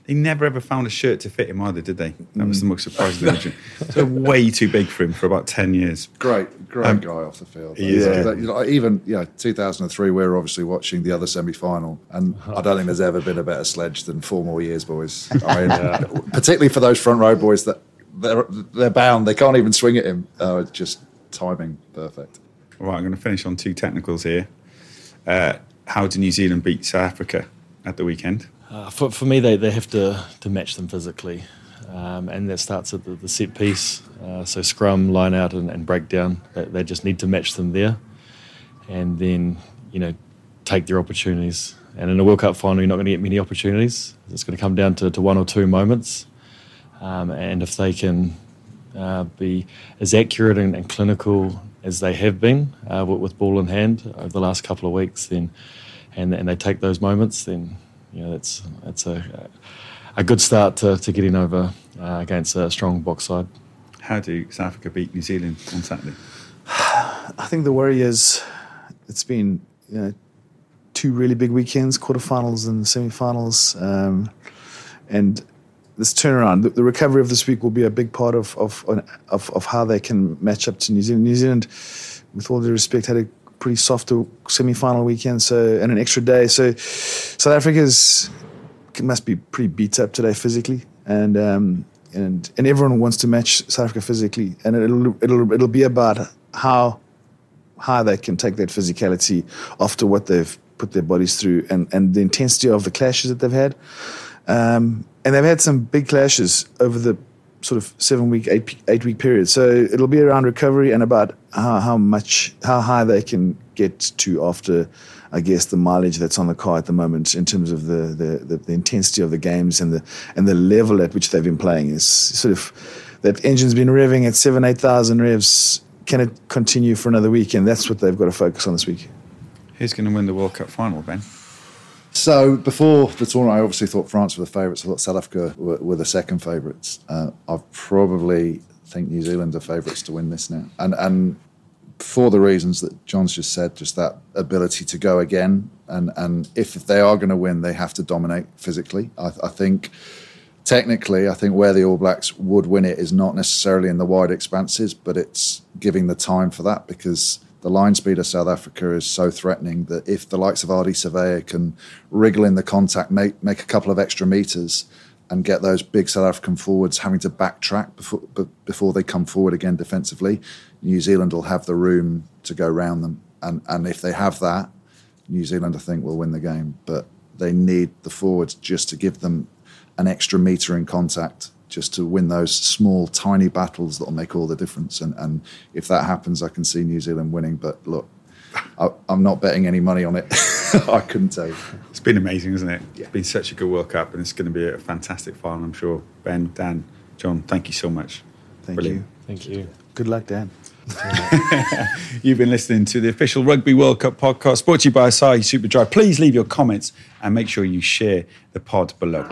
They never ever found a shirt to fit him either, did they? That was the most surprising thing. [LAUGHS] So way too big for him for about ten years. Great, great Um, guy off the field. Like, yeah. you know, even you know, 2003, we were obviously watching the other semi-final, and I don't think there's ever been a better sledge than four more years, boys. I mean, [LAUGHS] particularly for those front row boys that they're they're bound, they can't even swing at him. Uh, just timing perfect. All right, I'm going to finish on two technicals here. Uh, how did New Zealand beat South Africa at the weekend? Uh, for, for me, they, they have to, to match them physically. Um, and that starts at the, the set piece. Uh, so scrum, line out, and, and breakdown. They, they just need to match them there. And then, you know, take their opportunities. And in a World Cup final, you're not going to get many opportunities. It's going to come down to, to one or two moments. Um, and if they can uh, be as accurate and, and clinical as they have been uh, with, with ball in hand over the last couple of weeks, then and, and they take those moments, then you know that's that's a a good start to, to getting over uh, against a strong Boks side. How do South Africa beat New Zealand on Saturday? I think the worry is it's been you know two really big weekends, quarterfinals and semi-finals, um, and this turnaround, the, the recovery of this week will be a big part of of, of of how they can match up to New Zealand. New Zealand, with all due respect, had a pretty soft semi-final weekend, so and an extra day. So South Africa's must be pretty beat up today physically, and um, and and everyone wants to match South Africa physically, and it'll it'll it'll be about how how they can take that physicality after what they've put their bodies through, and and the intensity of the clashes that they've had, um, and they've had some big clashes over the sort of seven week, eight eight week period. So it'll be around recovery and about how, how much, how high they can get to after, I guess, the mileage that's on the car at the moment in terms of the the, the, the intensity of the games and the and the level at which they've been playing is sort of that engine's been revving at seven, eight thousand revs. Can it continue for another week? And that's what they've got to focus on this week. Who's going to win the World Cup final, Ben? So before the tournament, I obviously thought France were the favourites. I thought South Africa were, were the second favourites. Uh, I probably think New Zealand are favourites to win this now, and and for the reasons that John's just said, just that ability to go again, and and if they are going to win, they have to dominate physically. I, I think. Technically, I think where the All Blacks would win it is not necessarily in the wide expanses, but it's giving the time for that because the line speed of South Africa is so threatening that if the likes of Ardie Savea can wriggle in the contact, make make a couple of extra meters, and get those big South African forwards having to backtrack before before they come forward again defensively, New Zealand will have the room to go round them, and and if they have that, New Zealand I think will win the game, but they need the forwards just to give them an extra meter in contact just to win those small, tiny battles that will make all the difference. And, and if that happens, I can see New Zealand winning. But look, I, I'm not betting any money on it. [LAUGHS] I couldn't tell you. It's been amazing, isn't it? It's been such a good World Cup, and it's going to be a fantastic final, I'm sure. Ben, Dan, John, thank you so much. Thank Brilliant. you. Thank you. Good luck, Dan. [LAUGHS] You've been listening to the official Rugby World Cup podcast brought to you by Asahi Superdry. Please leave your comments and make sure you share the pod below.